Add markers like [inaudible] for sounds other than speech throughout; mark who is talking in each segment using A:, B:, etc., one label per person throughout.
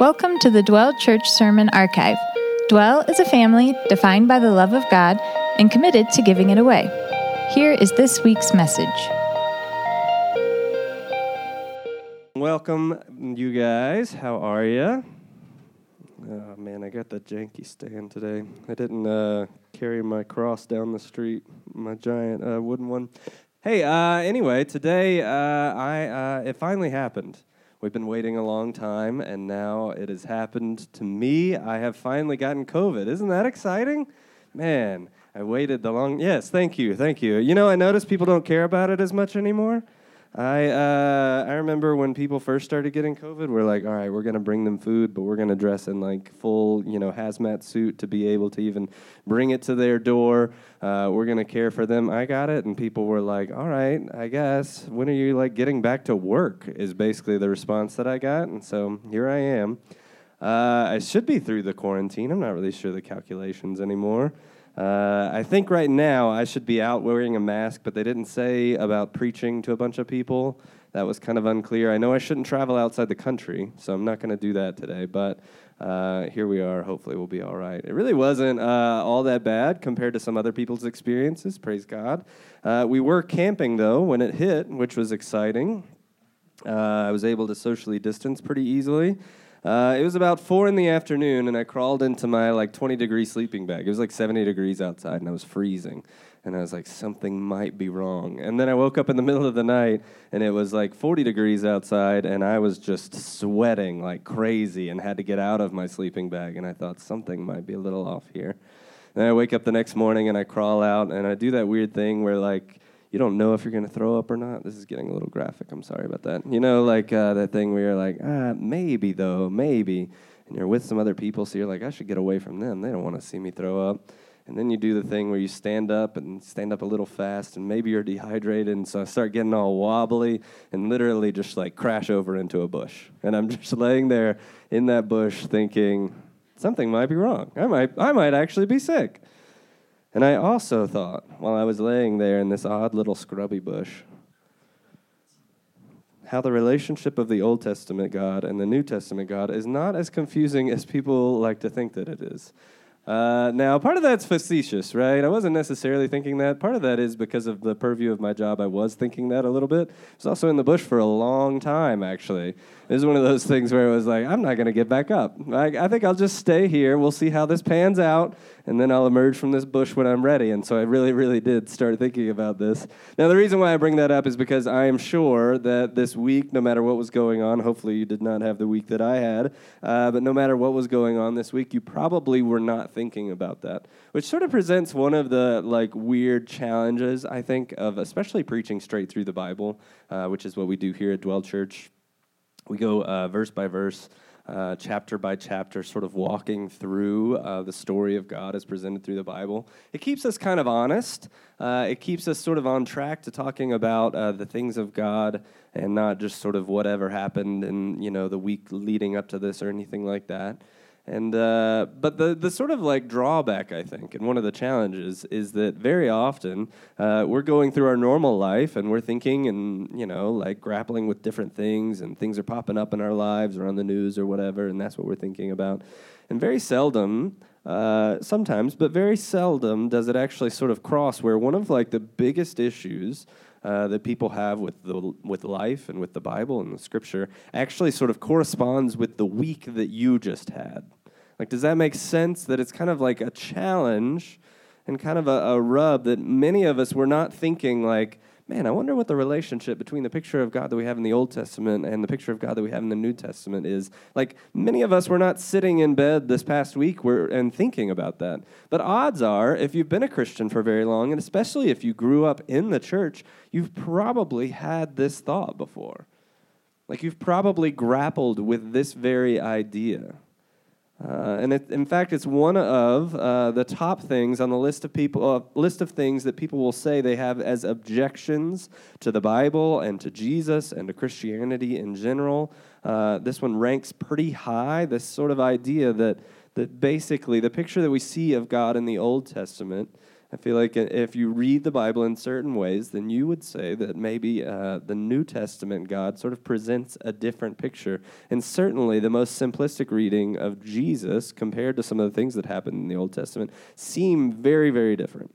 A: Welcome to the Dwell Church Sermon Archive. Dwell is a family defined by the love of God and committed to giving it away. Here is this week's message.
B: Welcome, you guys. How are you? Oh man, I got the janky stand today. I didn't uh, carry my cross down the street, my giant uh, wooden one. Hey, uh, anyway, today uh, I uh, it finally happened. We've been waiting a long time, and now it has happened to me. I have finally gotten COVID. Isn't that exciting? Man, I waited the long. Yes, thank you, thank you. You know, I notice people don't care about it as much anymore. I uh, I remember when people first started getting COVID, we're like, all right, we're gonna bring them food, but we're gonna dress in like full, you know, hazmat suit to be able to even bring it to their door. Uh, we're gonna care for them. I got it, and people were like, all right, I guess. When are you like getting back to work? Is basically the response that I got, and so here I am. Uh, I should be through the quarantine. I'm not really sure the calculations anymore. Uh, I think right now I should be out wearing a mask, but they didn't say about preaching to a bunch of people. That was kind of unclear. I know I shouldn't travel outside the country, so I'm not going to do that today, but uh, here we are. Hopefully, we'll be all right. It really wasn't uh, all that bad compared to some other people's experiences, praise God. Uh, we were camping, though, when it hit, which was exciting. Uh, I was able to socially distance pretty easily. Uh, it was about four in the afternoon, and I crawled into my like 20 degree sleeping bag. It was like 70 degrees outside, and I was freezing. And I was like, something might be wrong. And then I woke up in the middle of the night, and it was like 40 degrees outside, and I was just sweating like crazy and had to get out of my sleeping bag. And I thought, something might be a little off here. Then I wake up the next morning, and I crawl out, and I do that weird thing where like, you don't know if you're going to throw up or not. This is getting a little graphic. I'm sorry about that. You know, like uh, that thing where you're like, ah, maybe though, maybe. And you're with some other people, so you're like, I should get away from them. They don't want to see me throw up. And then you do the thing where you stand up and stand up a little fast, and maybe you're dehydrated, and so I start getting all wobbly and literally just like crash over into a bush. And I'm [laughs] just laying there in that bush thinking, something might be wrong. I might, I might actually be sick. And I also thought, while I was laying there in this odd little scrubby bush, how the relationship of the Old Testament God and the New Testament God is not as confusing as people like to think that it is. Uh, now, part of that's facetious, right? I wasn't necessarily thinking that. Part of that is because of the purview of my job, I was thinking that a little bit. I was also in the bush for a long time, actually. This is one of those things where it was like, I'm not going to get back up. I, I think I'll just stay here. We'll see how this pans out, and then I'll emerge from this bush when I'm ready. And so I really, really did start thinking about this. Now, the reason why I bring that up is because I am sure that this week, no matter what was going on, hopefully you did not have the week that I had, uh, but no matter what was going on this week, you probably were not thinking about that, which sort of presents one of the like weird challenges, I think, of especially preaching straight through the Bible, uh, which is what we do here at Dwell Church. We go uh, verse by verse, uh, chapter by chapter, sort of walking through uh, the story of God as presented through the Bible. It keeps us kind of honest. Uh, it keeps us sort of on track to talking about uh, the things of God and not just sort of whatever happened in you know the week leading up to this or anything like that. And uh, but the the sort of like drawback, I think, and one of the challenges is that very often uh, we're going through our normal life and we're thinking and you know like grappling with different things and things are popping up in our lives or on the news or whatever, and that's what we're thinking about. And very seldom, uh, sometimes, but very seldom does it actually sort of cross where one of like the biggest issues uh, that people have with the with life and with the Bible and the Scripture actually sort of corresponds with the week that you just had. Like, does that make sense? That it's kind of like a challenge and kind of a, a rub that many of us were not thinking like man, I wonder what the relationship between the picture of God that we have in the Old Testament and the picture of God that we have in the New Testament is. Like, many of us were not sitting in bed this past week and thinking about that. But odds are, if you've been a Christian for very long, and especially if you grew up in the church, you've probably had this thought before. Like, you've probably grappled with this very idea. Uh, and it, in fact, it's one of uh, the top things on the list of people, uh, list of things that people will say they have as objections to the Bible and to Jesus and to Christianity in general. Uh, this one ranks pretty high. This sort of idea that that basically the picture that we see of God in the Old Testament I feel like if you read the Bible in certain ways, then you would say that maybe uh, the New Testament God sort of presents a different picture. And certainly the most simplistic reading of Jesus compared to some of the things that happened in the Old Testament seem very, very different.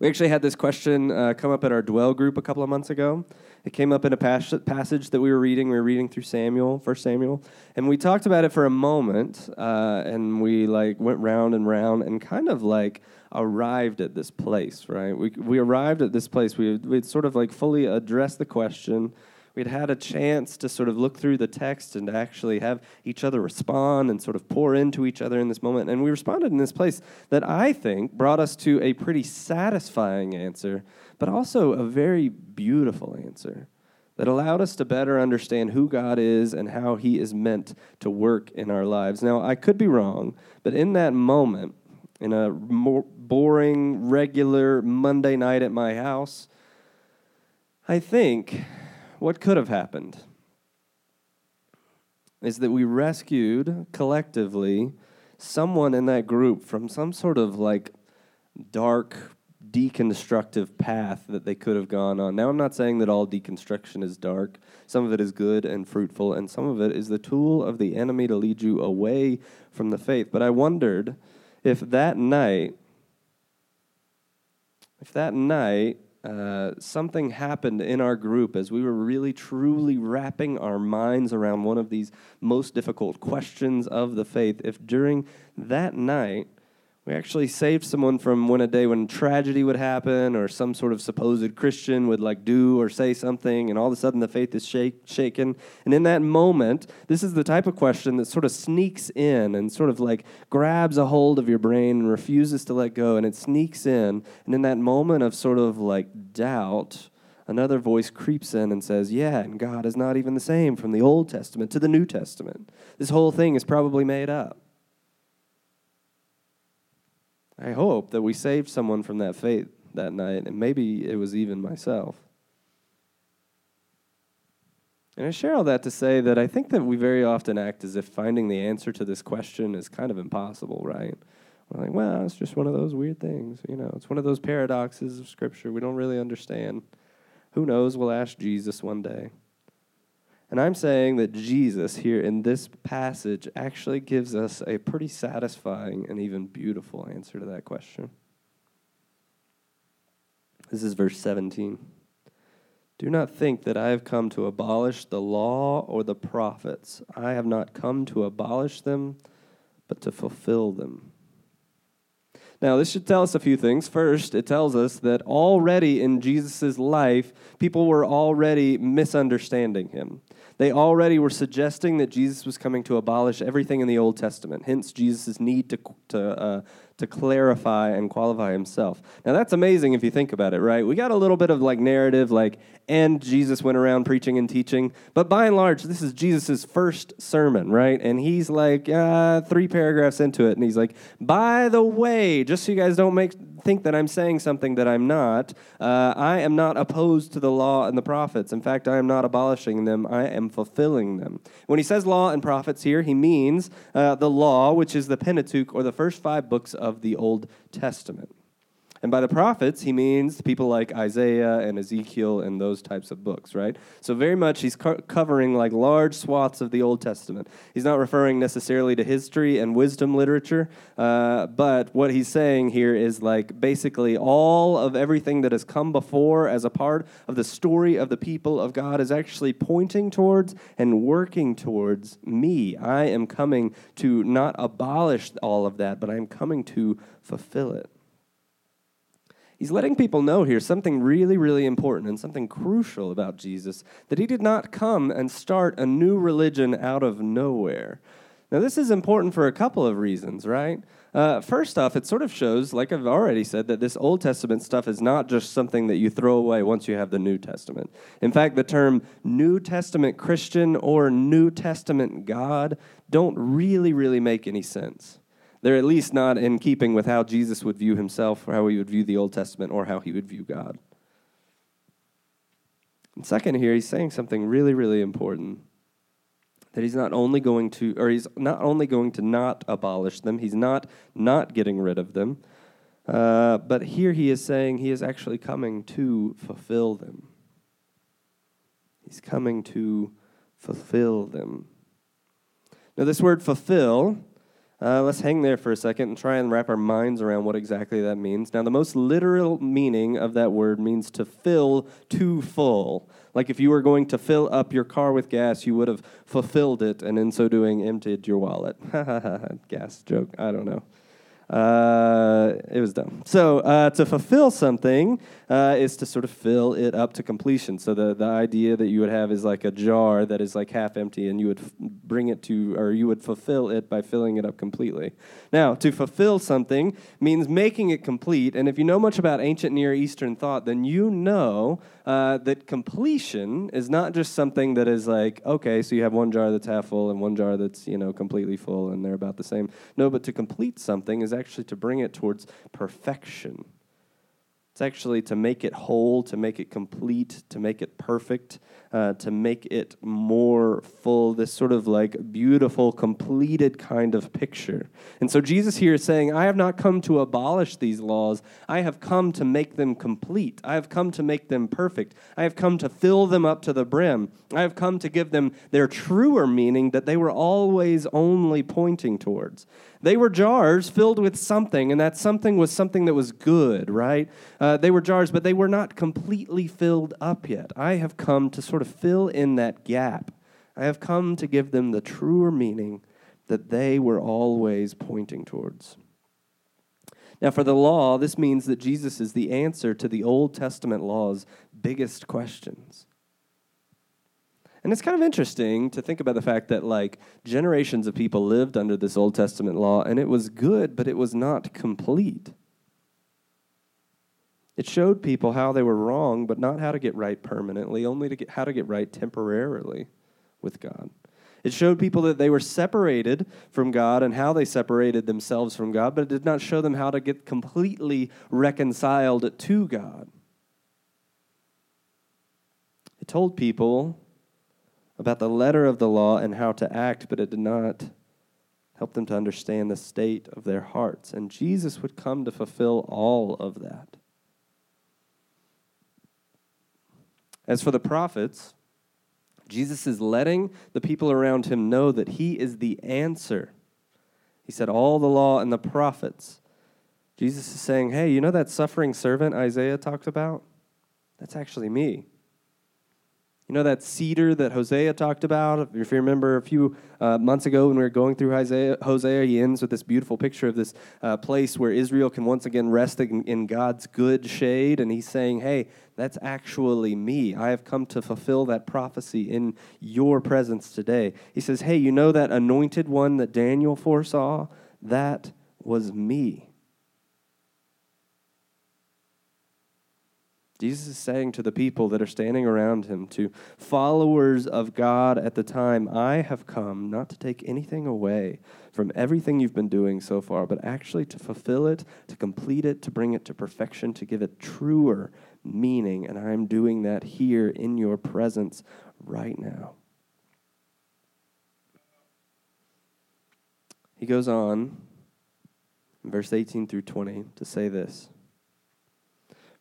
B: We actually had this question uh, come up at our Dwell group a couple of months ago. It came up in a pas- passage that we were reading. We were reading through Samuel, First Samuel, and we talked about it for a moment, uh, and we like went round and round and kind of like arrived at this place, right? We, we arrived at this place. We we sort of like fully addressed the question. We'd had a chance to sort of look through the text and to actually have each other respond and sort of pour into each other in this moment. And we responded in this place that I think brought us to a pretty satisfying answer, but also a very beautiful answer that allowed us to better understand who God is and how He is meant to work in our lives. Now, I could be wrong, but in that moment, in a more boring, regular Monday night at my house, I think what could have happened is that we rescued collectively someone in that group from some sort of like dark deconstructive path that they could have gone on. Now, I'm not saying that all deconstruction is dark. Some of it is good and fruitful, and some of it is the tool of the enemy to lead you away from the faith. But I wondered if that night, if that night, uh, something happened in our group as we were really truly wrapping our minds around one of these most difficult questions of the faith. If during that night we actually saved someone from when a day when tragedy would happen or some sort of supposed Christian would like do or say something, and all of a sudden the faith is shake, shaken. And in that moment, this is the type of question that sort of sneaks in and sort of like grabs a hold of your brain and refuses to let go, and it sneaks in. And in that moment of sort of like doubt, another voice creeps in and says, Yeah, and God is not even the same from the Old Testament to the New Testament. This whole thing is probably made up. I hope that we saved someone from that fate that night, and maybe it was even myself. And I share all that to say that I think that we very often act as if finding the answer to this question is kind of impossible, right? We're like, well, it's just one of those weird things. You know, it's one of those paradoxes of Scripture we don't really understand. Who knows? We'll ask Jesus one day. And I'm saying that Jesus, here in this passage, actually gives us a pretty satisfying and even beautiful answer to that question. This is verse 17. Do not think that I have come to abolish the law or the prophets. I have not come to abolish them, but to fulfill them. Now, this should tell us a few things. First, it tells us that already in Jesus' life, people were already misunderstanding him. They already were suggesting that Jesus was coming to abolish everything in the Old Testament, hence Jesus' need to, to uh, to clarify and qualify himself. Now that's amazing if you think about it, right? We got a little bit of like narrative, like, and Jesus went around preaching and teaching, but by and large, this is Jesus' first sermon, right? And he's like uh, three paragraphs into it, and he's like, by the way, just so you guys don't make think that I'm saying something that I'm not, uh, I am not opposed to the law and the prophets. In fact, I am not abolishing them, I am fulfilling them. When he says law and prophets here, he means uh, the law, which is the Pentateuch or the first five books of the Old Testament. And by the prophets, he means people like Isaiah and Ezekiel and those types of books, right? So, very much he's co- covering like large swaths of the Old Testament. He's not referring necessarily to history and wisdom literature, uh, but what he's saying here is like basically all of everything that has come before as a part of the story of the people of God is actually pointing towards and working towards me. I am coming to not abolish all of that, but I am coming to fulfill it he's letting people know here something really, really important and something crucial about Jesus that he did not come and start a new religion out of nowhere. Now, this is important for a couple of reasons, right? Uh, first off, it sort of shows, like I've already said, that this Old Testament stuff is not just something that you throw away once you have the New Testament. In fact, the term New Testament Christian or New Testament God don't really, really make any sense. They're at least not in keeping with how Jesus would view himself, or how he would view the Old Testament, or how he would view God. And second, here, he's saying something really, really important that he's not only going to, or he's not only going to not abolish them, he's not not getting rid of them, Uh, but here he is saying he is actually coming to fulfill them. He's coming to fulfill them. Now, this word fulfill, uh, let's hang there for a second and try and wrap our minds around what exactly that means. Now, the most literal meaning of that word means to fill to full. Like if you were going to fill up your car with gas, you would have fulfilled it and in so doing emptied your wallet. [laughs] gas joke, I don't know. Uh, it was dumb. So uh, to fulfill something uh, is to sort of fill it up to completion. So the, the idea that you would have is like a jar that is like half empty, and you would f- bring it to, or you would fulfill it by filling it up completely. Now, to fulfill something means making it complete. And if you know much about ancient Near Eastern thought, then you know uh, that completion is not just something that is like, okay, so you have one jar that's half full and one jar that's, you know, completely full and they're about the same. No, but to complete something is actually to bring it towards perfection. It's actually to make it whole, to make it complete, to make it perfect, uh, to make it more full, this sort of like beautiful, completed kind of picture. And so Jesus here is saying, I have not come to abolish these laws. I have come to make them complete. I have come to make them perfect. I have come to fill them up to the brim. I have come to give them their truer meaning that they were always only pointing towards. They were jars filled with something, and that something was something that was good, right? Uh, they were jars, but they were not completely filled up yet. I have come to sort of fill in that gap. I have come to give them the truer meaning that they were always pointing towards. Now, for the law, this means that Jesus is the answer to the Old Testament law's biggest questions. And it's kind of interesting to think about the fact that, like, generations of people lived under this Old Testament law, and it was good, but it was not complete. It showed people how they were wrong, but not how to get right permanently, only to get how to get right temporarily with God. It showed people that they were separated from God and how they separated themselves from God, but it did not show them how to get completely reconciled to God. It told people about the letter of the law and how to act, but it did not help them to understand the state of their hearts. And Jesus would come to fulfill all of that. As for the prophets, Jesus is letting the people around him know that he is the answer. He said, All the law and the prophets. Jesus is saying, Hey, you know that suffering servant Isaiah talked about? That's actually me. You know that cedar that Hosea talked about? If you remember a few uh, months ago when we were going through Hosea, Hosea, he ends with this beautiful picture of this uh, place where Israel can once again rest in, in God's good shade. And he's saying, hey, that's actually me. I have come to fulfill that prophecy in your presence today. He says, hey, you know that anointed one that Daniel foresaw? That was me. Jesus is saying to the people that are standing around him, to followers of God at the time, I have come not to take anything away from everything you've been doing so far, but actually to fulfill it, to complete it, to bring it to perfection, to give it truer meaning. And I'm doing that here in your presence right now. He goes on, verse 18 through 20, to say this.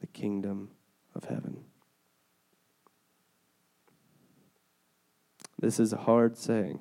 B: the kingdom of heaven. This is a hard saying.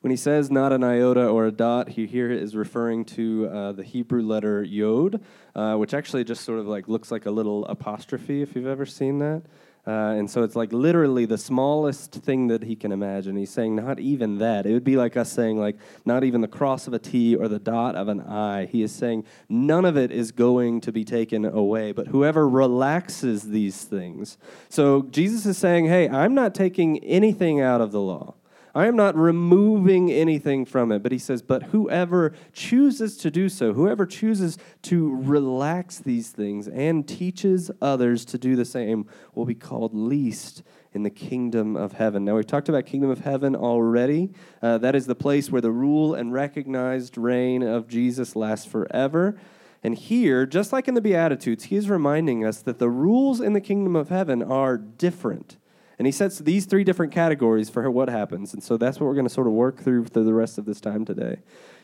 B: When he says not an iota or a dot, he here is referring to uh, the Hebrew letter yod, uh, which actually just sort of like looks like a little apostrophe if you've ever seen that. Uh, and so it's like literally the smallest thing that he can imagine. He's saying not even that. It would be like us saying like not even the cross of a T or the dot of an I. He is saying none of it is going to be taken away, but whoever relaxes these things. So Jesus is saying, "Hey, I'm not taking anything out of the law. I am not removing anything from it. But he says, But whoever chooses to do so, whoever chooses to relax these things and teaches others to do the same, will be called least in the kingdom of heaven. Now, we've talked about kingdom of heaven already. Uh, that is the place where the rule and recognized reign of Jesus lasts forever. And here, just like in the Beatitudes, he is reminding us that the rules in the kingdom of heaven are different. And he sets these three different categories for what happens. And so that's what we're going to sort of work through for the rest of this time today.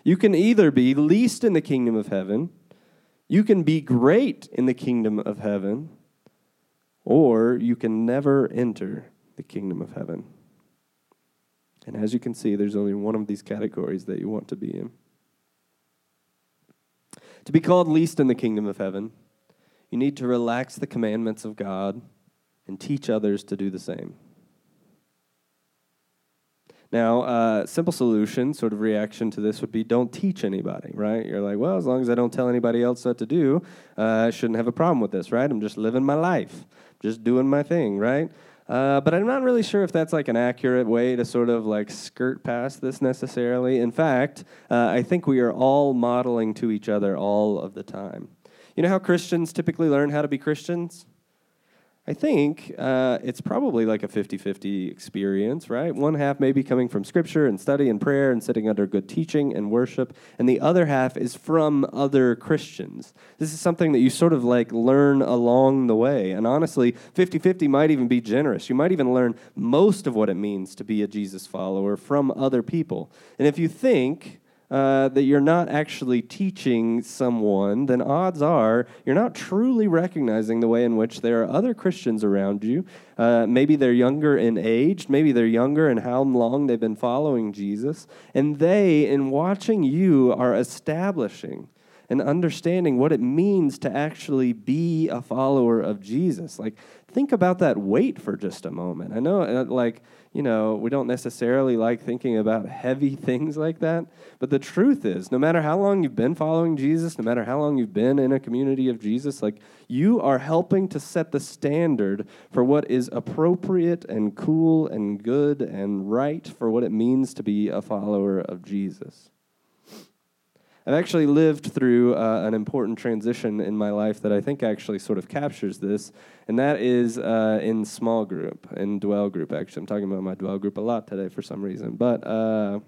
B: You can either be least in the kingdom of heaven, you can be great in the kingdom of heaven, or you can never enter the kingdom of heaven. And as you can see, there's only one of these categories that you want to be in. To be called least in the kingdom of heaven, you need to relax the commandments of God and teach others to do the same. Now, uh, simple solution, sort of reaction to this would be don't teach anybody, right? You're like, well, as long as I don't tell anybody else what to do, uh, I shouldn't have a problem with this, right? I'm just living my life, just doing my thing, right? Uh, but I'm not really sure if that's like an accurate way to sort of like skirt past this necessarily. In fact, uh, I think we are all modeling to each other all of the time. You know how Christians typically learn how to be Christians? I think uh, it's probably like a 50 50 experience, right? One half maybe coming from scripture and study and prayer and sitting under good teaching and worship, and the other half is from other Christians. This is something that you sort of like learn along the way. And honestly, 50 50 might even be generous. You might even learn most of what it means to be a Jesus follower from other people. And if you think, uh, that you're not actually teaching someone, then odds are you're not truly recognizing the way in which there are other Christians around you. Uh, maybe they're younger in age, maybe they're younger in how long they've been following Jesus, and they, in watching you, are establishing and understanding what it means to actually be a follower of Jesus. Like, think about that weight for just a moment. I know, uh, like, you know, we don't necessarily like thinking about heavy [laughs] things like that. But the truth is, no matter how long you've been following Jesus, no matter how long you've been in a community of Jesus, like you are helping to set the standard for what is appropriate and cool and good and right for what it means to be a follower of Jesus. I've actually lived through uh, an important transition in my life that I think actually sort of captures this, and that is uh, in small group, in dwell group. Actually, I'm talking about my dwell group a lot today for some reason, but uh,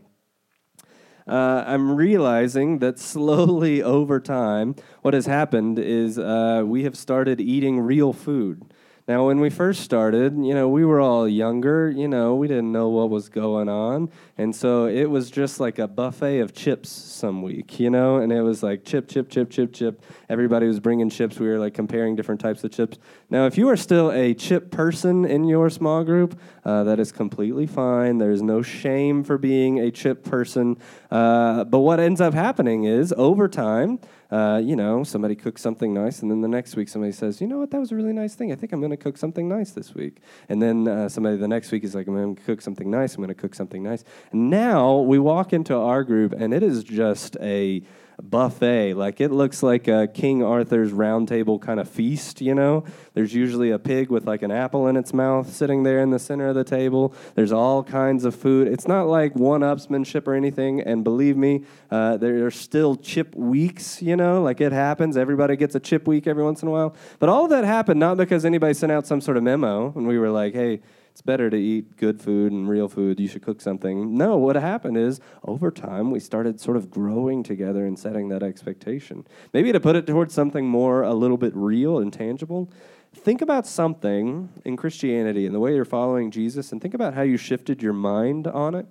B: uh I'm realizing that slowly [laughs] over time, what has happened is uh, we have started eating real food. Now, when we first started, you know, we were all younger, you know, we didn't know what was going on. And so it was just like a buffet of chips some week, you know, and it was like chip, chip, chip, chip, chip. Everybody was bringing chips. We were like comparing different types of chips. Now, if you are still a chip person in your small group, uh, that is completely fine. There's no shame for being a chip person. Uh, but what ends up happening is over time, uh, you know, somebody cooks something nice, and then the next week somebody says, you know what, that was a really nice thing. I think I'm going to cook something nice this week. And then uh, somebody the next week is like, I'm going to cook something nice. I'm going to cook something nice. And now we walk into our group, and it is just a buffet. Like it looks like a King Arthur's round table kind of feast, you know? There's usually a pig with like an apple in its mouth sitting there in the center of the table. There's all kinds of food. It's not like one upsmanship or anything. And believe me, uh, there are still chip weeks, you know? Like it happens. Everybody gets a chip week every once in a while. But all that happened not because anybody sent out some sort of memo and we were like, hey, it's better to eat good food and real food. You should cook something. No, what happened is over time we started sort of growing together and setting that expectation. Maybe to put it towards something more a little bit real and tangible, think about something in Christianity and the way you're following Jesus and think about how you shifted your mind on it.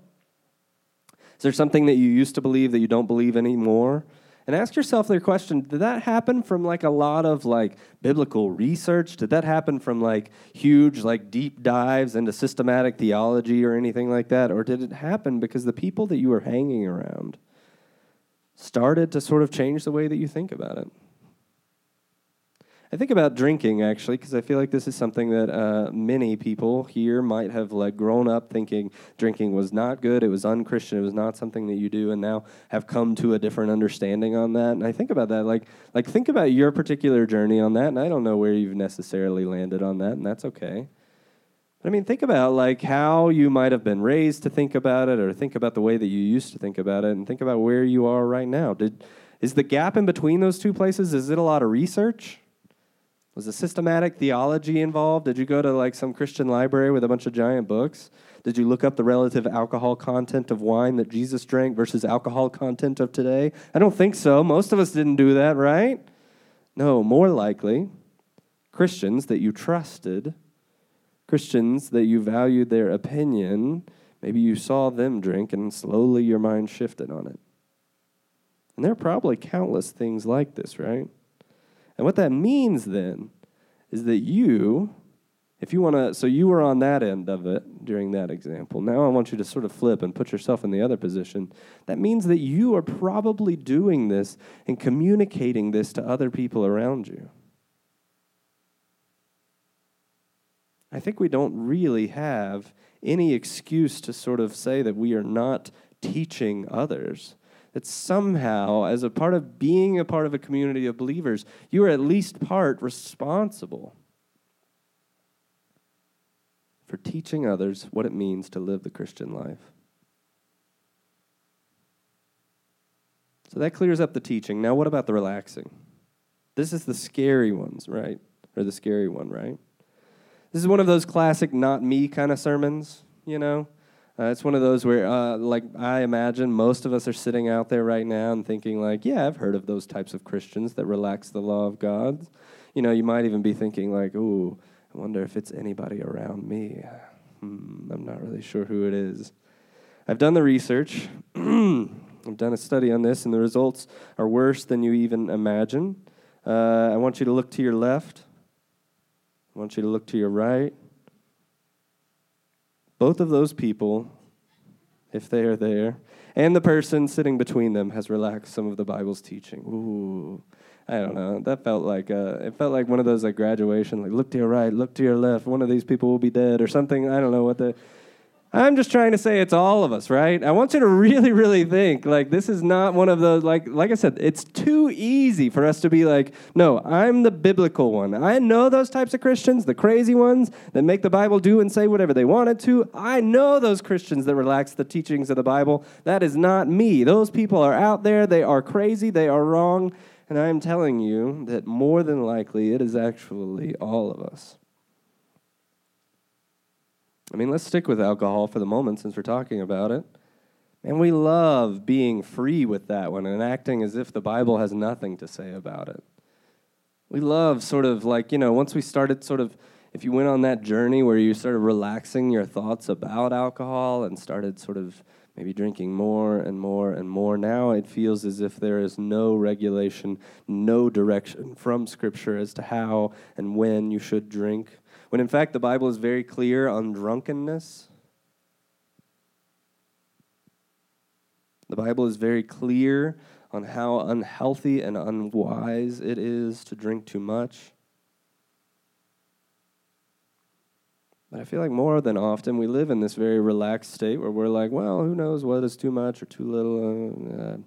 B: Is there something that you used to believe that you don't believe anymore? And ask yourself the question did that happen from like a lot of like biblical research? Did that happen from like huge like deep dives into systematic theology or anything like that? Or did it happen because the people that you were hanging around started to sort of change the way that you think about it I think about drinking actually, because I feel like this is something that uh, many people here might have like grown up thinking drinking was not good, it was unchristian, it was not something that you do, and now have come to a different understanding on that. And I think about that, like, like think about your particular journey on that, and I don't know where you've necessarily landed on that, and that's okay. But I mean, think about like how you might have been raised to think about it, or think about the way that you used to think about it, and think about where you are right now. Did is the gap in between those two places? Is it a lot of research? Was a systematic theology involved? Did you go to like some Christian library with a bunch of giant books? Did you look up the relative alcohol content of wine that Jesus drank versus alcohol content of today? I don't think so. Most of us didn't do that, right? No, more likely, Christians that you trusted, Christians that you valued their opinion, maybe you saw them drink and slowly your mind shifted on it. And there are probably countless things like this, right? And what that means then is that you, if you want to, so you were on that end of it during that example. Now I want you to sort of flip and put yourself in the other position. That means that you are probably doing this and communicating this to other people around you. I think we don't really have any excuse to sort of say that we are not teaching others that somehow, as a part of being a part of a community of believers, you are at least part responsible for teaching others what it means to live the Christian life. So that clears up the teaching. Now, what about the relaxing? This is the scary ones, right? Or the scary one, right? This is one of those classic not me kind of sermons, you know? Uh, it's one of those where, uh, like, I imagine most of us are sitting out there right now and thinking, like, yeah, I've heard of those types of Christians that relax the law of God. You know, you might even be thinking, like, ooh, I wonder if it's anybody around me. Hmm, I'm not really sure who it is. I've done the research. [clears throat] I've done a study on this, and the results are worse than you even imagine. Uh, I want you to look to your left. I want you to look to your right. Both of those people, if they are there, and the person sitting between them has relaxed some of the Bible's teaching. Ooh, I don't know. That felt like uh, it felt like one of those like graduation, like look to your right, look to your left. One of these people will be dead or something. I don't know what the I'm just trying to say it's all of us, right? I want you to [laughs] really, really think like this is not one of those like like I said, it's too easy for us to be like, no, I'm the biblical one. I know those types of Christians, the crazy ones that make the Bible do and say whatever they wanted to. I know those Christians that relax the teachings of the Bible. That is not me. Those people are out there, they are crazy, they are wrong, and I'm telling you that more than likely it is actually all of us. I mean, let's stick with alcohol for the moment since we're talking about it. And we love being free with that one and acting as if the Bible has nothing to say about it. We love sort of like, you know, once we started sort of, if you went on that journey where you started relaxing your thoughts about alcohol and started sort of maybe drinking more and more and more, now it feels as if there is no regulation, no direction from Scripture as to how and when you should drink when in fact the Bible is very clear on drunkenness. The Bible is very clear on how unhealthy and unwise it is to drink too much. But I feel like more than often we live in this very relaxed state where we're like, well, who knows what is too much or too little? Uh, does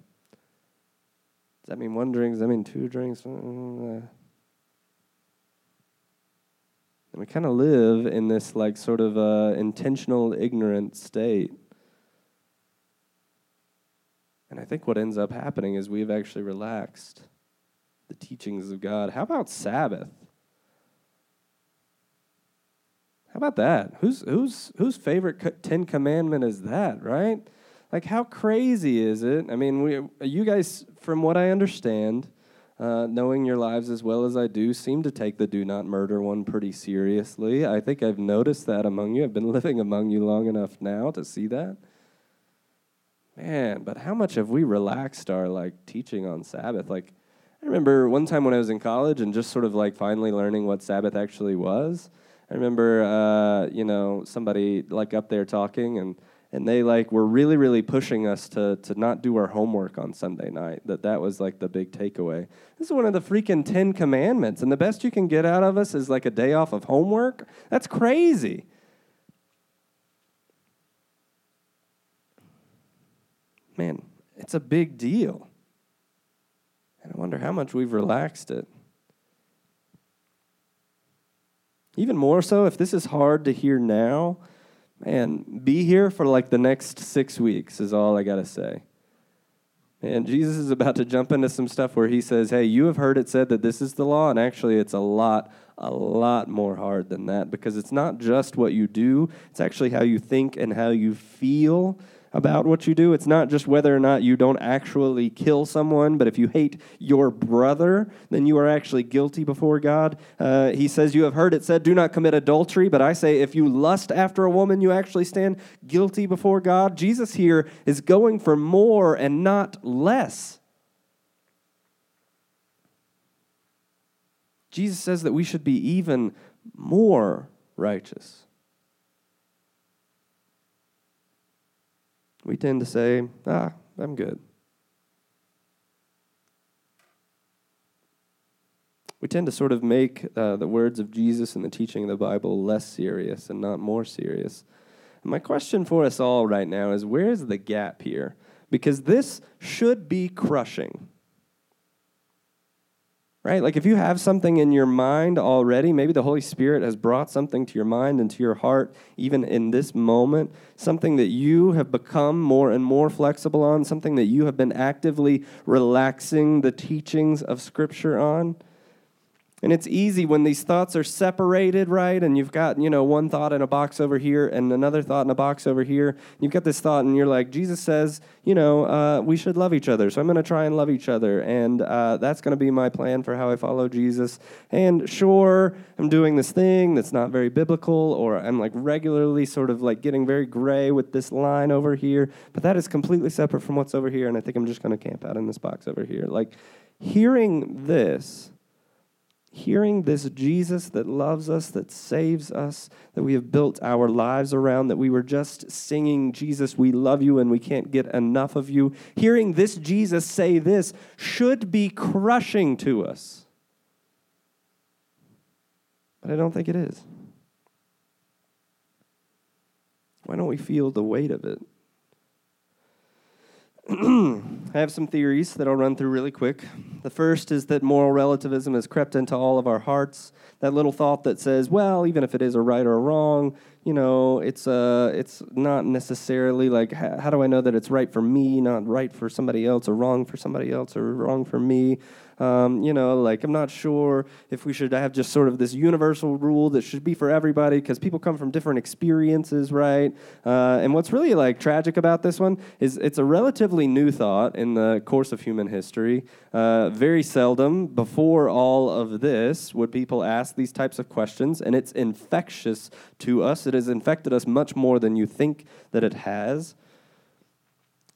B: that mean one drink? Does that mean two drinks? Uh, and we kind of live in this like sort of uh, intentional ignorant state. And I think what ends up happening is we've actually relaxed the teachings of God. How about Sabbath? How about that? Who's whose whose favorite Ten Commandment is that? Right? Like how crazy is it? I mean, we you guys, from what I understand, uh, knowing your lives as well as I do, seem to take the do not murder one pretty seriously. I think I've noticed that among you. I've been [laughs] living among you long enough now to see that. Man, but how much have we relaxed our like teaching on Sabbath? Like, I remember one time when I was in college and just sort of like finally learning what Sabbath actually was. I remember, uh, you know, somebody like up there talking and and they like were really really pushing us to to not do our homework on Sunday night. That that was like the big takeaway. This is one of the freaking 10 commandments and the best you can get out of us is like a day off of homework. That's crazy. Man, it's a big deal. And I wonder how much we've relaxed it. Even more so, if this is hard to hear now, man, be here for like the next six weeks, is all I got to say. And Jesus is about to jump into some stuff where he says, Hey, you have heard it said that this is the law. And actually, it's a lot, a lot more hard than that because it's not just what you do, it's actually how you think and how you feel about what you do. It's not just whether or not you don't actually kill someone, but if you hate your brother, then you are actually guilty before God. Uh, he says, You have heard it said, Do not commit adultery, but I say, if you lust after a woman, you actually stand guilty before God. Jesus here is going for more and not less. Jesus says that we should be even more righteous. We tend to say, ah, I'm good. We tend to sort of make uh, the words of Jesus and the teaching of the Bible less serious and not more serious. And my question for us all right now is where's the gap here? Because this should be crushing right? Like if you have something in your mind already, maybe the Holy Spirit has brought something to your mind and to your heart, even in this moment, something that you have become more and more flexible on, something that you have been actively relaxing the teachings of Scripture on. And it's easy when these thoughts are separated, right? And you've got, you know, one thought in a box over here and another thought in a box over here. You've got this thought, and you're like, Jesus says, you know, uh, we should love each other. So I'm going to try and love each other. And uh, that's going to be my plan for how I follow Jesus. And sure, I'm doing this thing that's not very biblical, or I'm like regularly sort of like getting very gray with this line over here. But that is completely separate from what's over here. And I think I'm just going to camp out in this box over here. Like, hearing this hearing this Jesus that loves us, that saves us, that we have built our lives around, that we were just singing, Jesus, we love you and we can't get enough of you, hearing this Jesus say this should be crushing to us. But I don't think it is. Why don't we feel the weight of it? [clears throat] I have some theories that I'll run through really quick. The first is that moral relativism has crept into all of our hearts. That little thought that says, well, even if it is a right or a wrong, you know, it's uh, it's not necessarily like how, how do I know that it's right for me, not right for somebody else, or wrong for somebody else, or wrong for me. Um, you know, like I'm not sure if we should have just sort of this universal rule that should be for everybody because people come from different experiences, right? Uh, and what's really like tragic about this one is it's a relatively new thought in the course of human history. Uh, very seldom before all of this would people ask these types of questions, and it's infectious to us. It has infected us much more than you think that it has.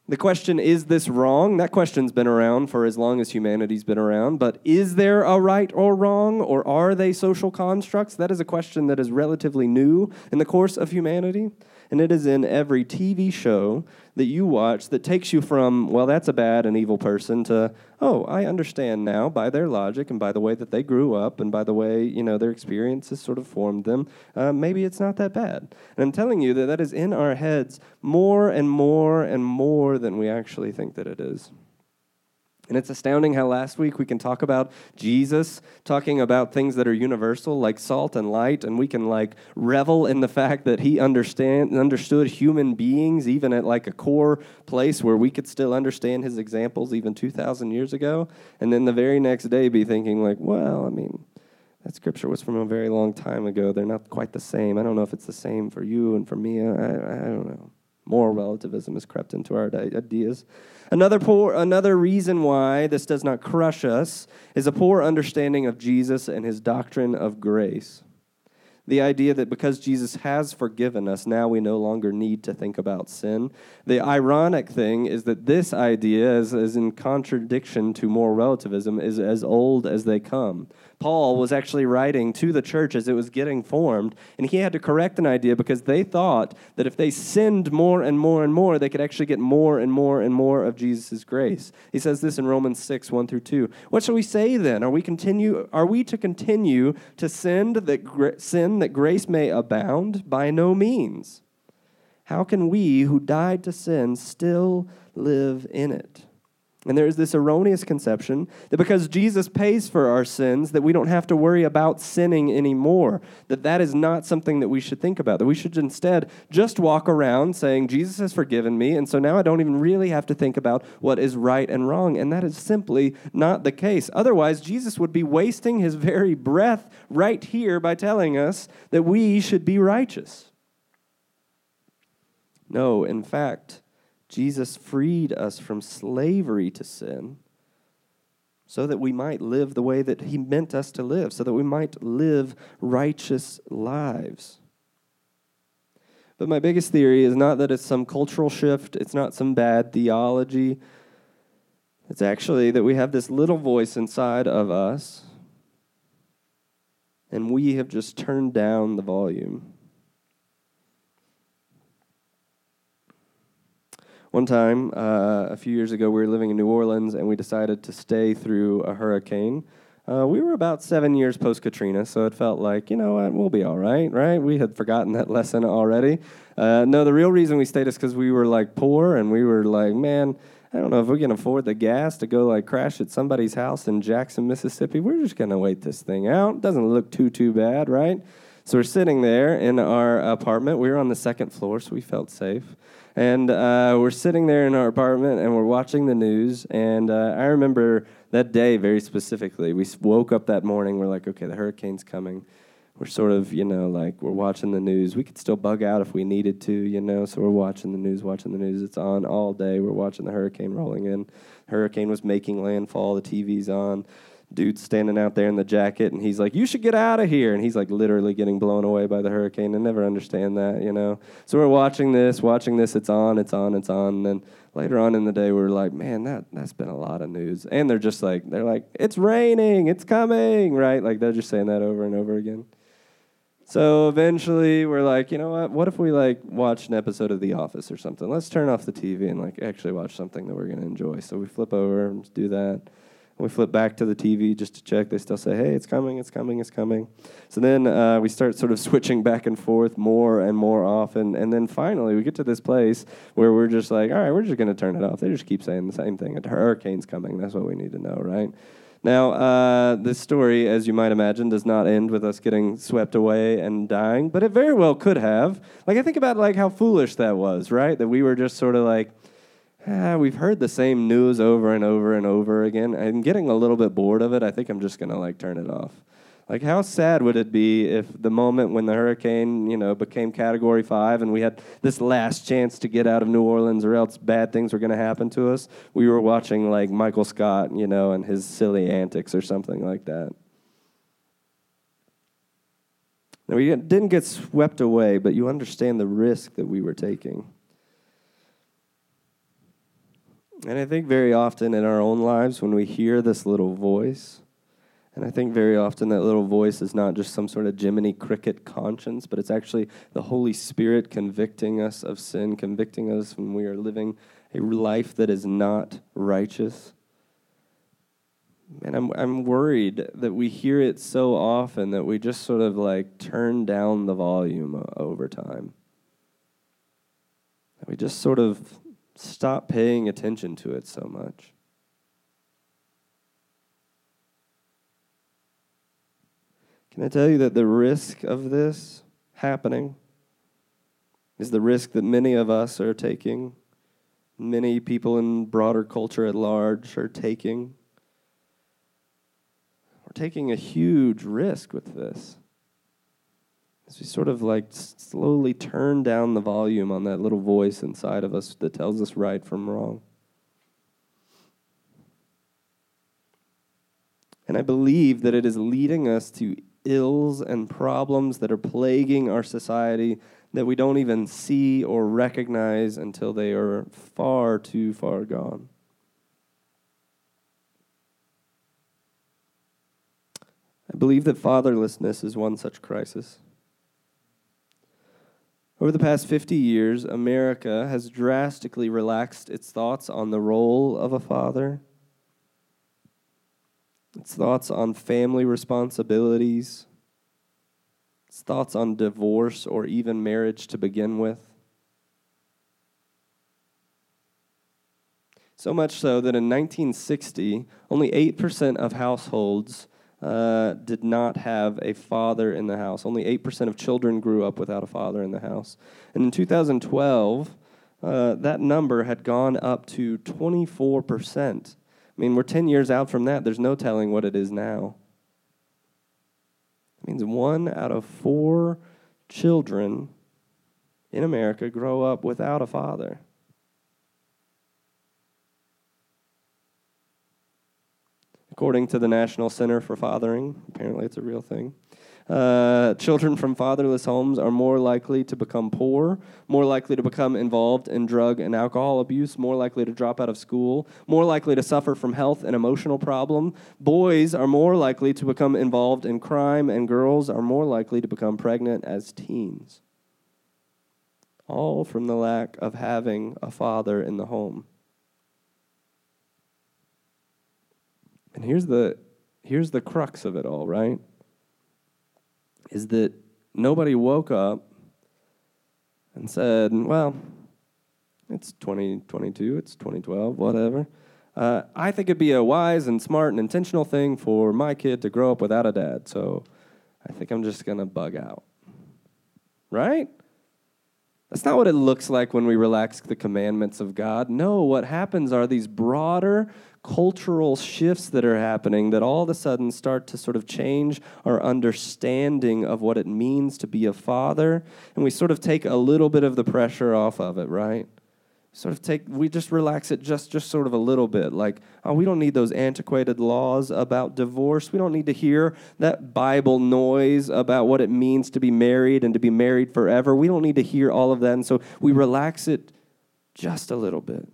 B: The question, is this wrong? That question's been around for as long as humanity's been around. But is there a right or wrong, or are they social constructs? That is a question that is relatively new in the course of humanity and it is in every TV show that you watch that takes you from, well, that's a bad and evil person to, oh, I understand now by their logic and by the way that they grew up and by the way, you know, their experiences sort of formed them. Uh, maybe it's not that bad. And I'm telling you that that is in our heads more and more and more than we actually think that it is. And it's astounding how last week we can talk about Jesus talking about things that are universal, like salt and light, and we can like revel in the fact that he understand understood human beings even at like a core place where we could still understand his examples even two thousand years ago, and then the very next day be thinking like, well, I mean, that scripture was from a very long time ago. They're not quite the same. I don't know if it's the same for you and for me. I, I don't know. Moral relativism has crept into our ideas. Another, poor, another reason why this does not crush us is a poor understanding of Jesus and his doctrine of grace. The idea that because Jesus has forgiven us, now we no longer need to think about sin. The ironic thing is that this idea, is, is in contradiction to moral relativism, is as old as they come. Paul was actually writing to the church as it was getting formed, and he had to correct an idea because they thought that if they sinned more and more and more, they could actually get more and more and more of Jesus' grace. He says this in Romans 6, 1 through 2. What shall we say then? Are we continue are we to continue to sin that sin that grace may abound? By no means. How can we who died to sin still live in it? And there is this erroneous conception that because Jesus pays for our sins, that we don't have to worry about sinning anymore. That that is not something that we should think about. That we should instead just walk around saying, Jesus has forgiven me, and so now I don't even really have to think about what is right and wrong. And that is simply not the case. Otherwise, Jesus would be wasting his very breath right here by telling us that we should be righteous. No, in fact, Jesus freed us from slavery to sin so that we might live the way that He meant us to live, so that we might live righteous lives. But my biggest theory is not that it's some cultural shift, it's not some bad theology. It's actually that we have this little voice inside of us, and we have just turned down the volume. One time, uh, a few years ago, we were living in New Orleans and we decided to stay through a hurricane. Uh, we were about seven years post Katrina, so it felt like, you know what, we'll be all right, right? We had forgotten that [laughs] lesson already. Uh, no, the real reason we stayed is because we were like poor and we were like, man, I don't know if we can afford the gas to go like crash at somebody's house in Jackson, Mississippi. We're just going to wait this thing out. Doesn't look too, too bad, right? So we're sitting there in our apartment. We were on the second floor, so we felt safe. And uh, we're sitting there in our apartment and we're watching the news. And uh, I remember that day very specifically. We woke up that morning, we're like, okay, the hurricane's coming. We're sort of, you know, like we're watching the news. We could still bug out if we needed to, you know. So we're watching the news, watching the news. It's on all day. We're watching the hurricane rolling in. Hurricane was making landfall. The TV's on dude's standing out there in the jacket and he's like you should get out of here. And he's like literally getting blown away by the hurricane. And never understand that you know? So we're watching this watching this. It's on it's on it's on. And then later on in the day we are like man that that's been a lot of news. And they're just like they're like it's raining. It's coming right? Like they're just saying that over and over again. So eventually we're like you know what? What if we like watch an episode of the office or something? Let's turn off the tv and like actually watch something that we're going to enjoy. So we flip over and do that we flip back to the TV just to check. They still say, hey, it's coming, it's coming, it's coming. So then uh, we start sort of [laughs] switching back and forth more and more often. And then finally, we get to this place where we're just like, all right, we're just going to turn it off. They just keep saying the same thing. A hurricane's coming. That's what we need to know, right? Now, uh, this story, as you might imagine, does not end with us getting swept away and dying, but it very well could have. Like, I think about like how foolish that was, right? That we were just sort of like, ah, we've heard the same news over and over and over again. I'm getting a little bit bored of it. I think I'm just gonna like turn it off. Like, how sad would it be if the moment when the hurricane, you know, became Category Five and we had this last chance to get out of New Orleans, or else bad things were going to happen to us? We were watching like Michael Scott, you know, and his silly antics or something like that. Now, we didn't get swept away, but you understand the risk that we were taking. And I think very often in our own lives, when we hear this little voice, and I think very often that little voice is not just some sort of Jiminy Cricket conscience, but it's actually the Holy Spirit convicting us of sin, convicting us when we are living a life that is not righteous. And I'm, I'm worried that we hear it so often that we just sort of like turn down the volume over time. That we just sort of stop paying attention to it so much. Can I tell you that the risk of this happening is the risk that many of us are taking, many people in broader culture at large are taking? We're taking a huge risk with this. As we sort of like slowly turn down the volume on that little voice inside of us that tells us right from wrong. And I believe that it is leading us to ills and problems that are plaguing our society that we don't even see or recognize until they are far too far gone. I believe that fatherlessness is one such crisis. Over the past 50 years, America has drastically relaxed its thoughts on the role of a father, its thoughts on family responsibilities, its thoughts on divorce or even marriage to begin with. So much so that in 1960, only 8% of households uh, did not have a father in the house. Only 8% of children grew up without a father in the house. And in 2012, uh, that number had gone up to 24%. I mean, we're 10 years out from that. There's no telling what it is now. It means one out of four children in America grow up without a father. According to the National Center for Fathering, apparently it's a real thing. Uh, children from fatherless homes are more likely to become poor, more likely to become involved in drug and alcohol abuse, more likely to drop out of school, more likely to suffer from health and emotional problems. Boys are more likely to become involved in crime, and girls are more likely to become pregnant as teens. All from the lack of having a father in the home. And here's the here's the crux of it all, right? is that nobody woke up and said, well, it's 2022, it's 2012, whatever. Uh, I think it'd be a wise and smart and intentional thing for my kid to grow up without a dad, so I think I'm just to bug out. Right? That's not what it looks like when we relax the commandments of God. No, what happens are these broader cultural shifts that are happening that all of a sudden start to sort of change our understanding of what it means to be a father. And we sort of take a little bit of the pressure off of it, right? Sort of take, we just relax it just, just sort of a little bit. Like, oh, we don't need those antiquated laws about divorce. We don't need to hear that Bible noise about what it means to be married and to be married forever. We don't need to hear all of that. And so we relax it just a little bit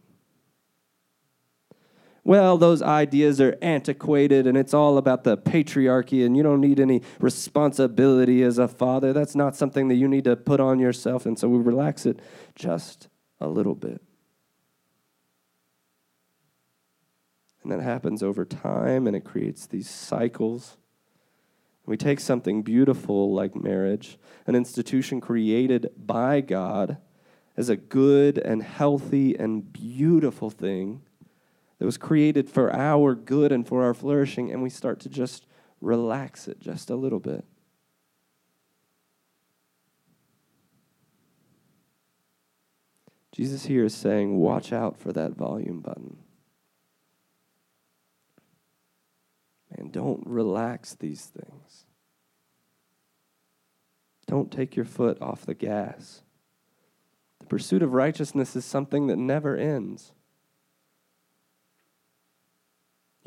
B: well, those ideas are antiquated and it's all about the patriarchy and you don't need any responsibility as a father. That's not something that you need to put on yourself. And so we relax it just a little bit. And that happens over time and it creates these cycles. We take something beautiful like marriage, an institution created by God as a good and healthy and beautiful thing that was created for our good and for our flourishing, and we start to just relax it just a little bit. Jesus here is saying, watch out for that volume button. And don't relax these things. Don't take your foot off the gas. The pursuit of righteousness is something that never ends.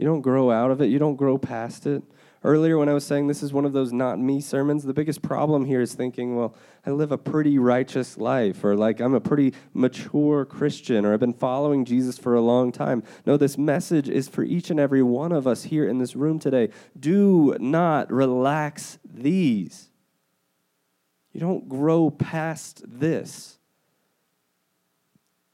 B: You don't grow out of it, you don't grow past it. Earlier, when I was saying this is one of those not me sermons, the biggest problem here is thinking, well, I live a pretty righteous life, or like I'm a pretty mature Christian, or I've been following Jesus for a long time. No, this message is for each and every one of us here in this room today. Do not relax these. You don't grow past this.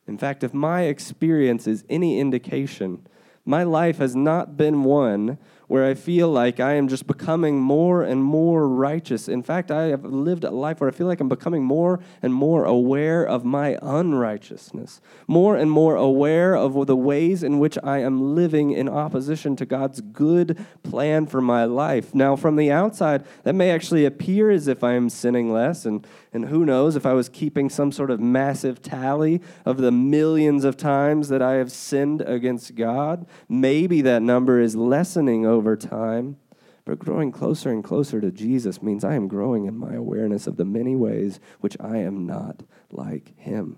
B: In fact, if my experience is any indication, my life has not been one where I feel like I am just becoming more and more righteous. In fact, I have lived a life where I feel like I'm becoming more and more aware of my unrighteousness, more and more aware of the ways in which I am living in opposition to God's good plan for my life. Now, from the outside, that may actually appear as if I am sinning less, and, and who knows if I was keeping some sort of massive tally of the millions of times that I have sinned against God. Maybe that number is lessening over over time. But growing closer and closer to Jesus means I am growing in my awareness of the many ways which I am not like him.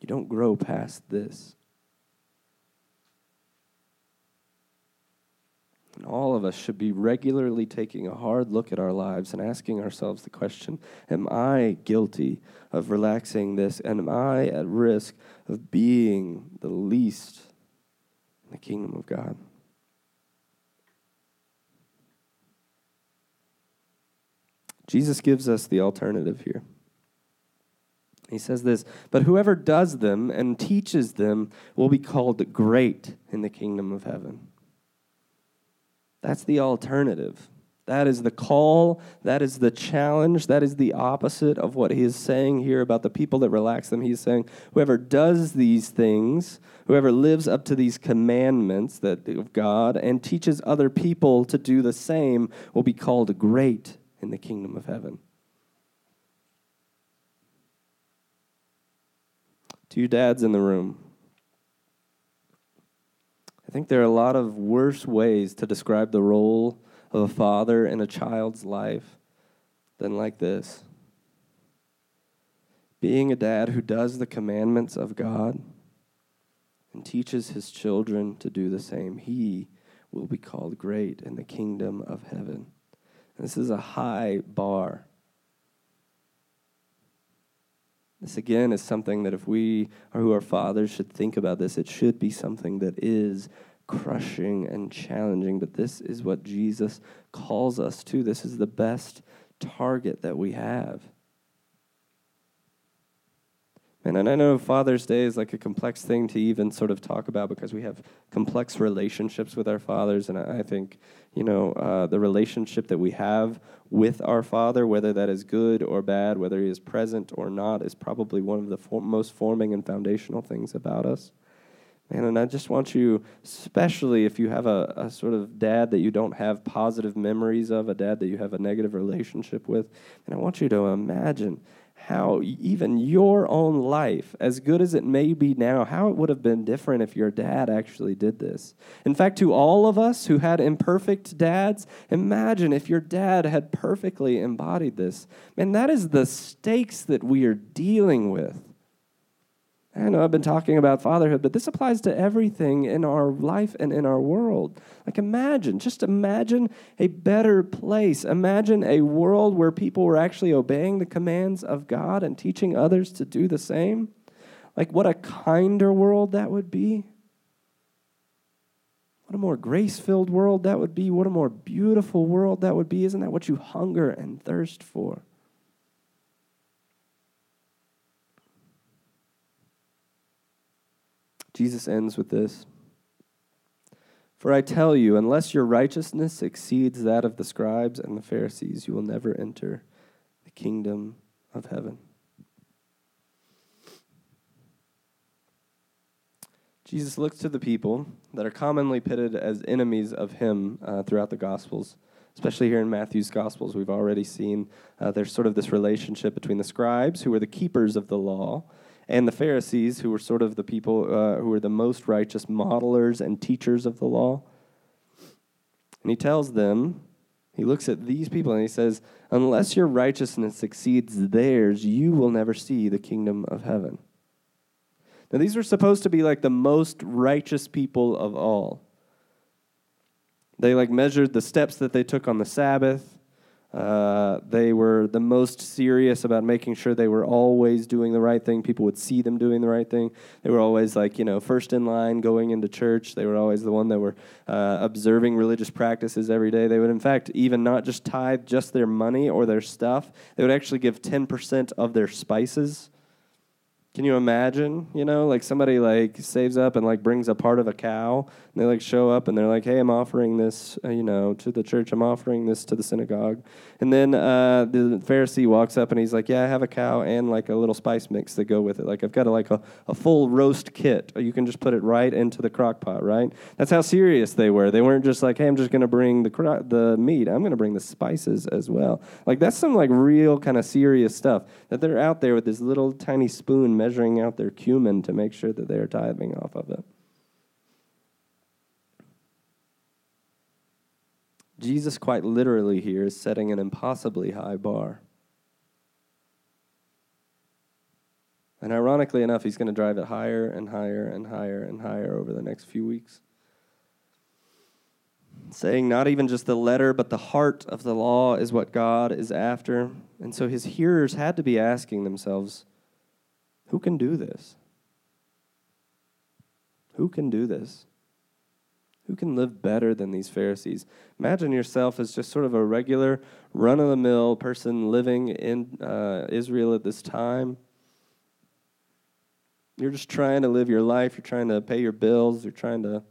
B: You don't grow past this. All of us should be regularly taking a hard look at our lives and asking ourselves the question Am I guilty of relaxing this? And am I at risk of being the least in the kingdom of God? Jesus gives us the alternative here. He says this, but whoever does them and teaches them will be called great in the kingdom of heaven. That's the alternative. That is the call. That is the challenge. That is the opposite of what he is saying here about the people that relax them. He's saying, whoever does these things, whoever lives up to these commandments that of God and teaches other people to do the same will be called great in the kingdom of heaven. To dads in the room, I think there are a lot of worse ways to describe the role of a father in a child's life than like this. Being a dad who does the commandments of God and teaches his children to do the same, he will be called great in the kingdom of heaven. this is a high bar. This again is something that if we are who are fathers should think about this, it should be something that is crushing and challenging, but this is what Jesus calls us to. This is the best target that we have. And I know Father's Day is like a complex thing to even sort of talk about because we have complex relationships with our fathers. And I think, you know, uh, the relationship that we have with our Father, whether that is good or bad, whether He is present or not, is probably one of the for- most forming and foundational things about us. Man, and I just want you, especially if you have a, a sort of dad that you don't have positive memories of, a dad that you have a negative relationship with, and I want you to imagine how even your own life, as good as it may be now, how it would have been different if your dad actually did this. In fact, to all of us who had imperfect dads, imagine if your dad had perfectly embodied this. Man, that is the stakes that we are dealing with. I know I've been talking about fatherhood, but this applies to everything in our life and in our world. Like, imagine, just imagine a better place. Imagine a world where people were actually obeying the commands of God and teaching others to do the same. Like, what a kinder world that would be. What a more grace filled world that would be. What a more beautiful world that would be. Isn't that what you hunger and thirst for? Jesus ends with this For I tell you, unless your righteousness exceeds that of the scribes and the Pharisees, you will never enter the kingdom of heaven. Jesus looks to the people that are commonly pitted as enemies of him uh, throughout the Gospels, especially here in Matthew's Gospels. We've already seen uh, there's sort of this relationship between the scribes, who were the keepers of the law, and the Pharisees, who were sort of the people uh, who were the most righteous modelers and teachers of the law. And he tells them, he looks at these people and he says, Unless your righteousness exceeds theirs, you will never see the kingdom of heaven. Now, these were supposed to be like the most righteous people of all. They like measured the steps that they took on the Sabbath. Uh, they were the most serious about making sure they were always doing the right thing. People would see them doing the right thing. They were always like, you know, first in line going into church. They were always the one that were uh, observing religious practices every day. They would, in fact, even not just tithe just their money or their stuff, they would actually give 10% of their spices can you imagine, you know, like somebody like saves up and like brings a part of a cow and they like show up and they're like, hey, I'm offering this, uh, you know, to the church. I'm offering this to the synagogue. And then uh, the Pharisee walks up and he's like, yeah, I have a cow and like a little spice mix that go with it. Like I've got a, like a, a full roast kit. You can just put it right into the crock pot, right? That's how serious they were. They weren't just like, hey, I'm just going to bring the, cro- the meat. I'm going to bring the spices as well. Like that's some like real kind of serious stuff that they're out there with this little tiny spoon measuring out their cumin to make sure that they're tithing off of it. Jesus, quite literally, here is setting an impossibly high bar. And ironically enough, he's going to drive it higher and higher and higher and higher over the next few weeks. Saying not even just the letter, but the heart of the law is what God is after. And so his hearers had to be asking themselves, who can do this? Who can do this? Who can live better than these Pharisees? Imagine yourself as just sort of a regular, run of the mill person living in uh, Israel at this time. You're just trying to live your life. You're trying to pay your bills. You're trying to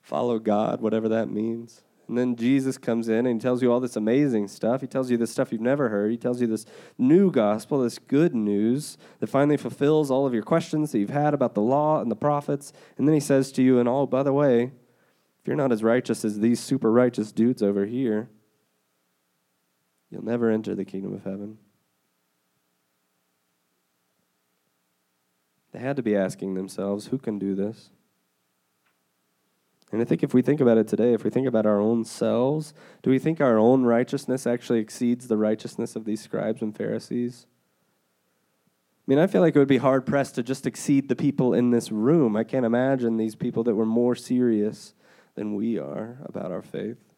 B: follow God, whatever that means. And then Jesus comes in and he tells you all this amazing stuff. He tells you this stuff you've never heard. He tells you this new gospel, this good news that finally fulfills all of your questions that you've had about the law and the prophets. And then he says to you, and oh, by the way, if you're not as righteous as these super righteous dudes over here, you'll never enter the kingdom of heaven. They had to be asking themselves, who can do this? And I think if we think about it today, if we think about our own selves, do we think our own righteousness actually exceeds the righteousness of these scribes and Pharisees? I mean, I feel like it would be hard pressed to just exceed the people in this room. I can't imagine these people that were more serious than we are about our faith.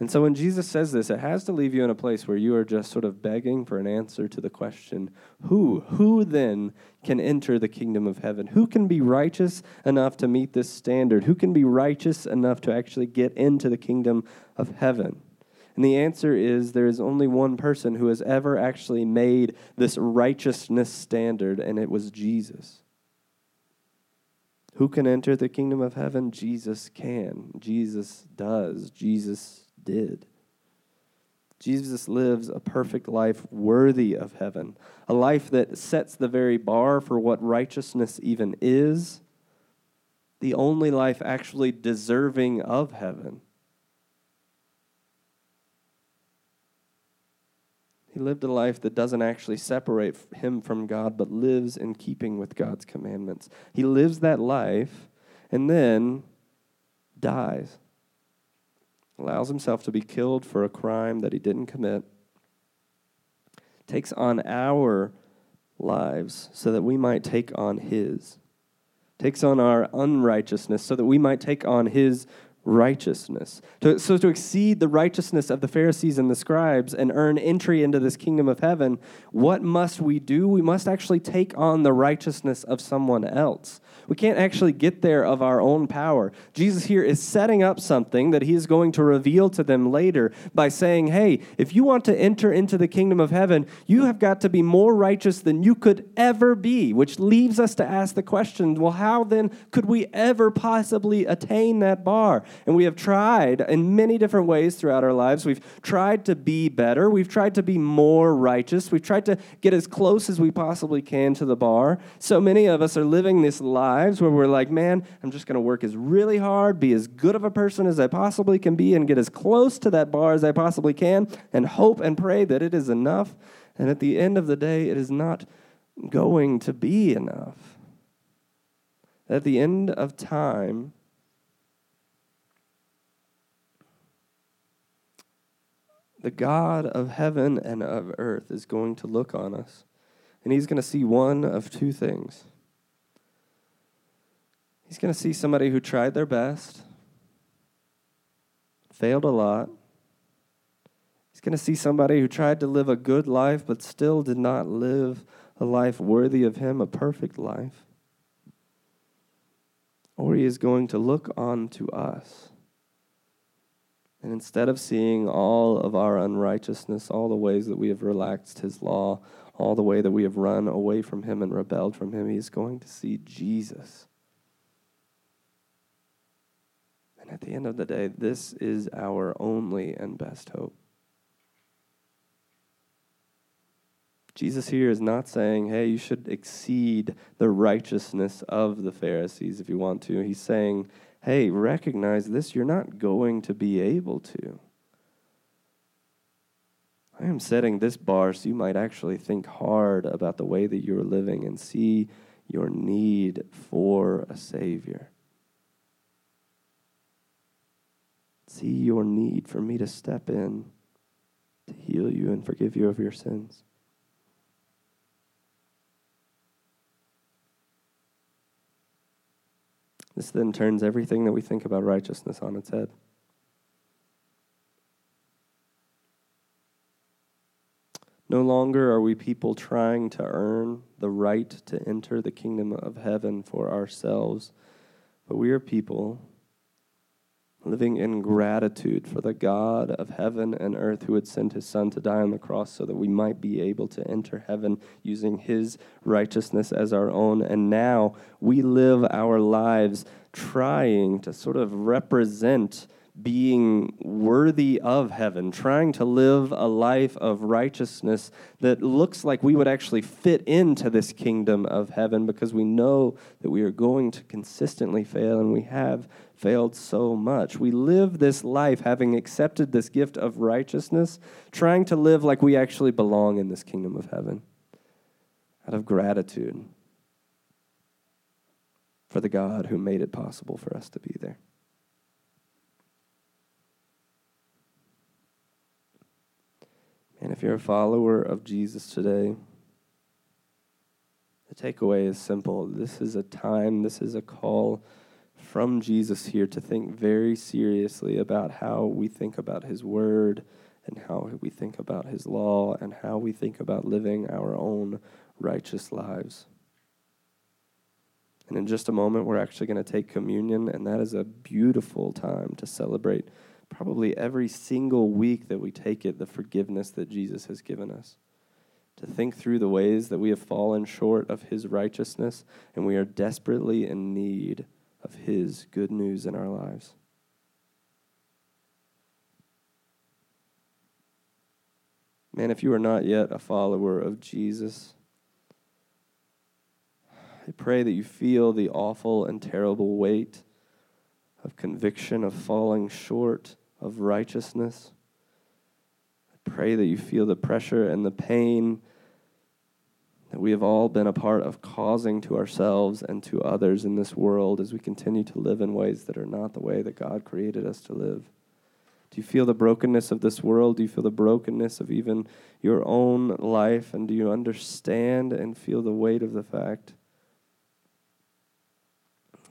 B: And so when Jesus says this, it has to leave you in a place where you are just sort of begging for an answer to the question who? Who then can enter the kingdom of heaven? Who can be righteous enough to meet this standard? Who can be righteous enough to actually get into the kingdom of heaven? And the answer is there is only one person who has ever actually made this righteousness standard, and it was Jesus. Who can enter the kingdom of heaven? Jesus can. Jesus does. Jesus did. Jesus lives a perfect life worthy of heaven, a life that sets the very bar for what righteousness even is, the only life actually deserving of heaven. He lived a life that doesn't actually separate him from God, but lives in keeping with God's commandments. He lives that life and then dies, allows himself to be killed for a crime that he didn't commit, takes on our lives so that we might take on his, takes on our unrighteousness so that we might take on his righteousness. So, to exceed the righteousness of the Pharisees and the scribes and earn entry into this kingdom of heaven, what must we do? We must actually take on the righteousness of someone else. We can't actually get there of our own power. Jesus here is setting up something that he is going to reveal to them later by saying, Hey, if you want to enter into the kingdom of heaven, you have got to be more righteous than you could ever be, which leaves us to ask the question well, how then could we ever possibly attain that bar? And we have tried in many different ways throughout our lives. We've tried to be better. We've tried to be more righteous. We've tried to get as close as we possibly can to the bar. So many of us are living this lives where we're like, man, I'm just going to work as really hard, be as good of a person as I possibly can be, and get as close to that bar as I possibly can, and hope and pray that it is enough. And at the end of the day, it is not going to be enough. At the end of time, the God of heaven and of earth is going to look on us, and he's going to see one of two things. He's going to see somebody who tried their best, failed a lot. He's going to see somebody who tried to live a good life but still did not live a life worthy of him, a perfect life. Or he is going to look on to us and instead of seeing all of our unrighteousness, all the ways that we have relaxed his law, all the way that we have run away from him and rebelled from him, he is going to see Jesus. And at the end of the day, this is our only and best hope. Jesus here is not saying, hey, you should exceed the righteousness of the Pharisees if you want to. He's saying, hey, recognize this, you're not going to be able to. I am setting this bar so you might actually think hard about the way that you're living and see your need for a Savior. See your need for me to step in to heal you and forgive you of your sins. This then turns everything that we think about righteousness on its head. No longer are we people trying to earn the right to enter the kingdom of heaven for ourselves, but we are people living in gratitude for the God of heaven and earth who had sent his Son to die on the cross so that we might be able to enter heaven using his righteousness as our own. And now we live our lives trying to sort of represent being worthy of heaven, trying to live a life of righteousness that looks like we would actually fit into this kingdom of heaven because we know that we are going to consistently fail and we have failed so much. We live this life having accepted this gift of righteousness, trying to live like we actually belong in this kingdom of heaven out of gratitude for the God who made it possible for us to be there. And if you're a follower of Jesus today, the takeaway is simple. This is a time, this is a call from Jesus here to think very seriously about how we think about his word and how we think about his law and how we think about living our own righteous lives. And in just a moment, we're actually going to take communion, and that is a beautiful time to celebrate probably every single week that we take it, the forgiveness that Jesus has given us. To think through the ways that we have fallen short of his righteousness and we are desperately in need his good news in our lives. Man, if you are not yet a follower of Jesus, I pray that you feel the awful and terrible weight of conviction of falling short of righteousness. I pray that you feel the pressure and the pain that we have all been a part of causing to ourselves and to others in this world as we continue to live in ways that are not the way that God created us to live. Do you feel the brokenness of this world? Do you feel the brokenness of even your own life? And do you understand and feel the weight of the fact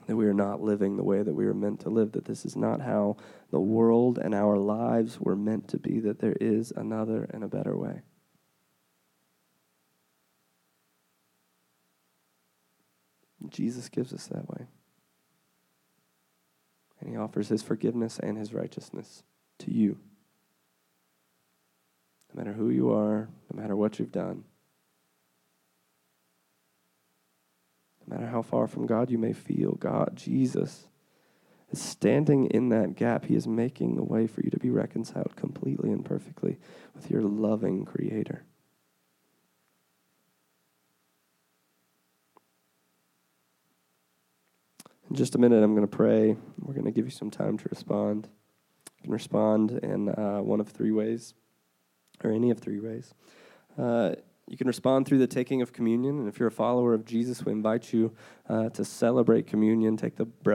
B: that we are not living the way that we were meant to live, that this is not how the world and our lives were meant to be, that there is another and a better way. Jesus gives us that way. And he offers his forgiveness and his righteousness to you. No matter who you are, no matter what you've done. No matter how far from God you may feel, God, Jesus, is standing in that gap. He is making the way for you to be reconciled completely and perfectly with your loving Creator. In just a minute, I'm going to pray. We're going to give you some time to respond. You can respond in uh, one of three ways, or any of three ways. Uh, you can respond through the taking of communion. And if you're a follower of Jesus, we invite you uh, to celebrate communion. Take the bre-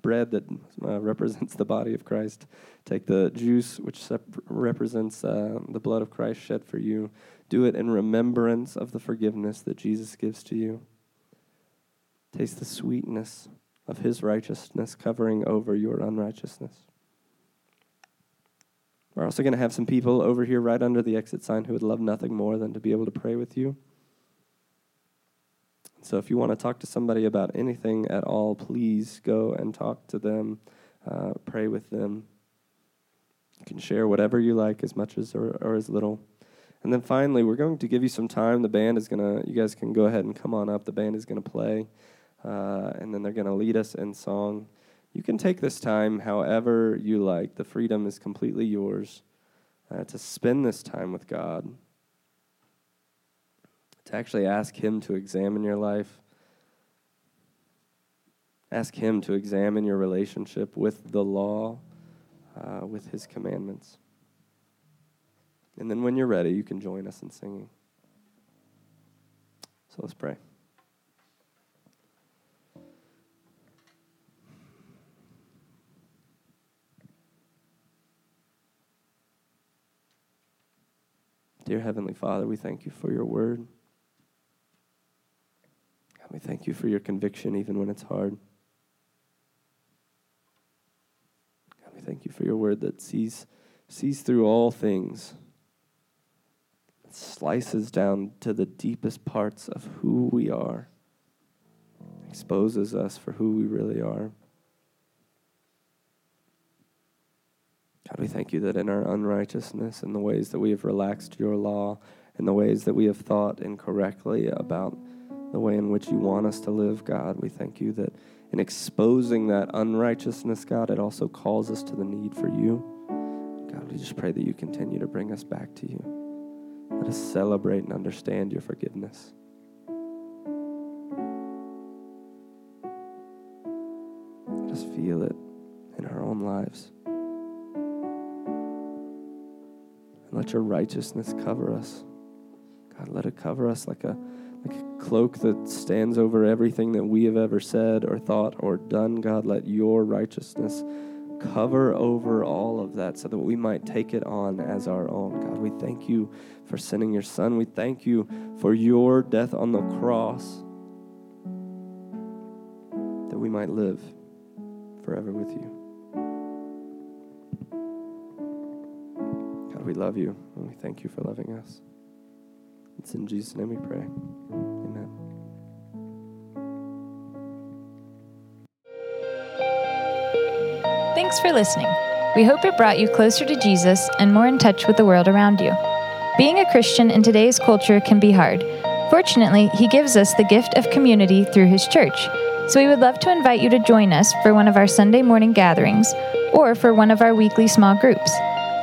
B: bread that uh, represents the body of Christ, take the juice, which sep- represents uh, the blood of Christ shed for you. Do it in remembrance of the forgiveness that Jesus gives to you. Taste the sweetness of his righteousness covering over your unrighteousness. We're also going to have some people over here right under the exit sign who would love nothing more than to be able to pray with you. So if you want to talk to somebody about anything at all, please go and talk to them, uh, pray with them. You can share whatever you like, as much as or, or as little. And then finally, we're going to give you some time. The band is going to, you guys can go ahead and come on up. The band is going to play, uh, and then they're going to lead us in song. You can take this time however you like. The freedom is completely yours uh, to spend this time with God, to actually ask Him to examine your life, ask Him to examine your relationship with the law, uh, with His commandments. And then when you're ready, you can join us in singing. So let's pray. Dear Heavenly Father, we thank you for your word. God, we thank you for your conviction even when it's hard. God, we thank you for your word that sees, sees through all things, that slices down to the deepest parts of who we are, exposes us for who we really are. We thank you that in our unrighteousness and the ways that we have relaxed your law and the ways that we have thought incorrectly about the way in which you want us to live, God, we thank you that in exposing that unrighteousness, God, it also calls us to the need for you. God, we just pray that you continue to bring us back to you. Let us celebrate and understand your forgiveness. Let us feel it in our own lives. Let your righteousness cover us. God, let it cover us like a like a cloak that stands over everything that we have ever said or thought or done. God, let your righteousness cover over all of that so that we might take it on as our own. God, we thank you for sending your son. We thank you for your death on the cross that we might live forever with you. We love you and we thank you for loving us. It's in Jesus' name we pray. Amen.
A: Thanks for listening. We hope it brought you closer to Jesus and more in touch with the world around you. Being a Christian in today's culture can be hard. Fortunately, He gives us the gift of community through His church. So we would love to invite you to join us for one of our Sunday morning gatherings or for one of our weekly small groups.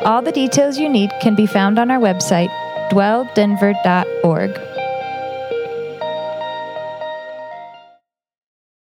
A: All the details you need can be found on our website, dwelldenver.org.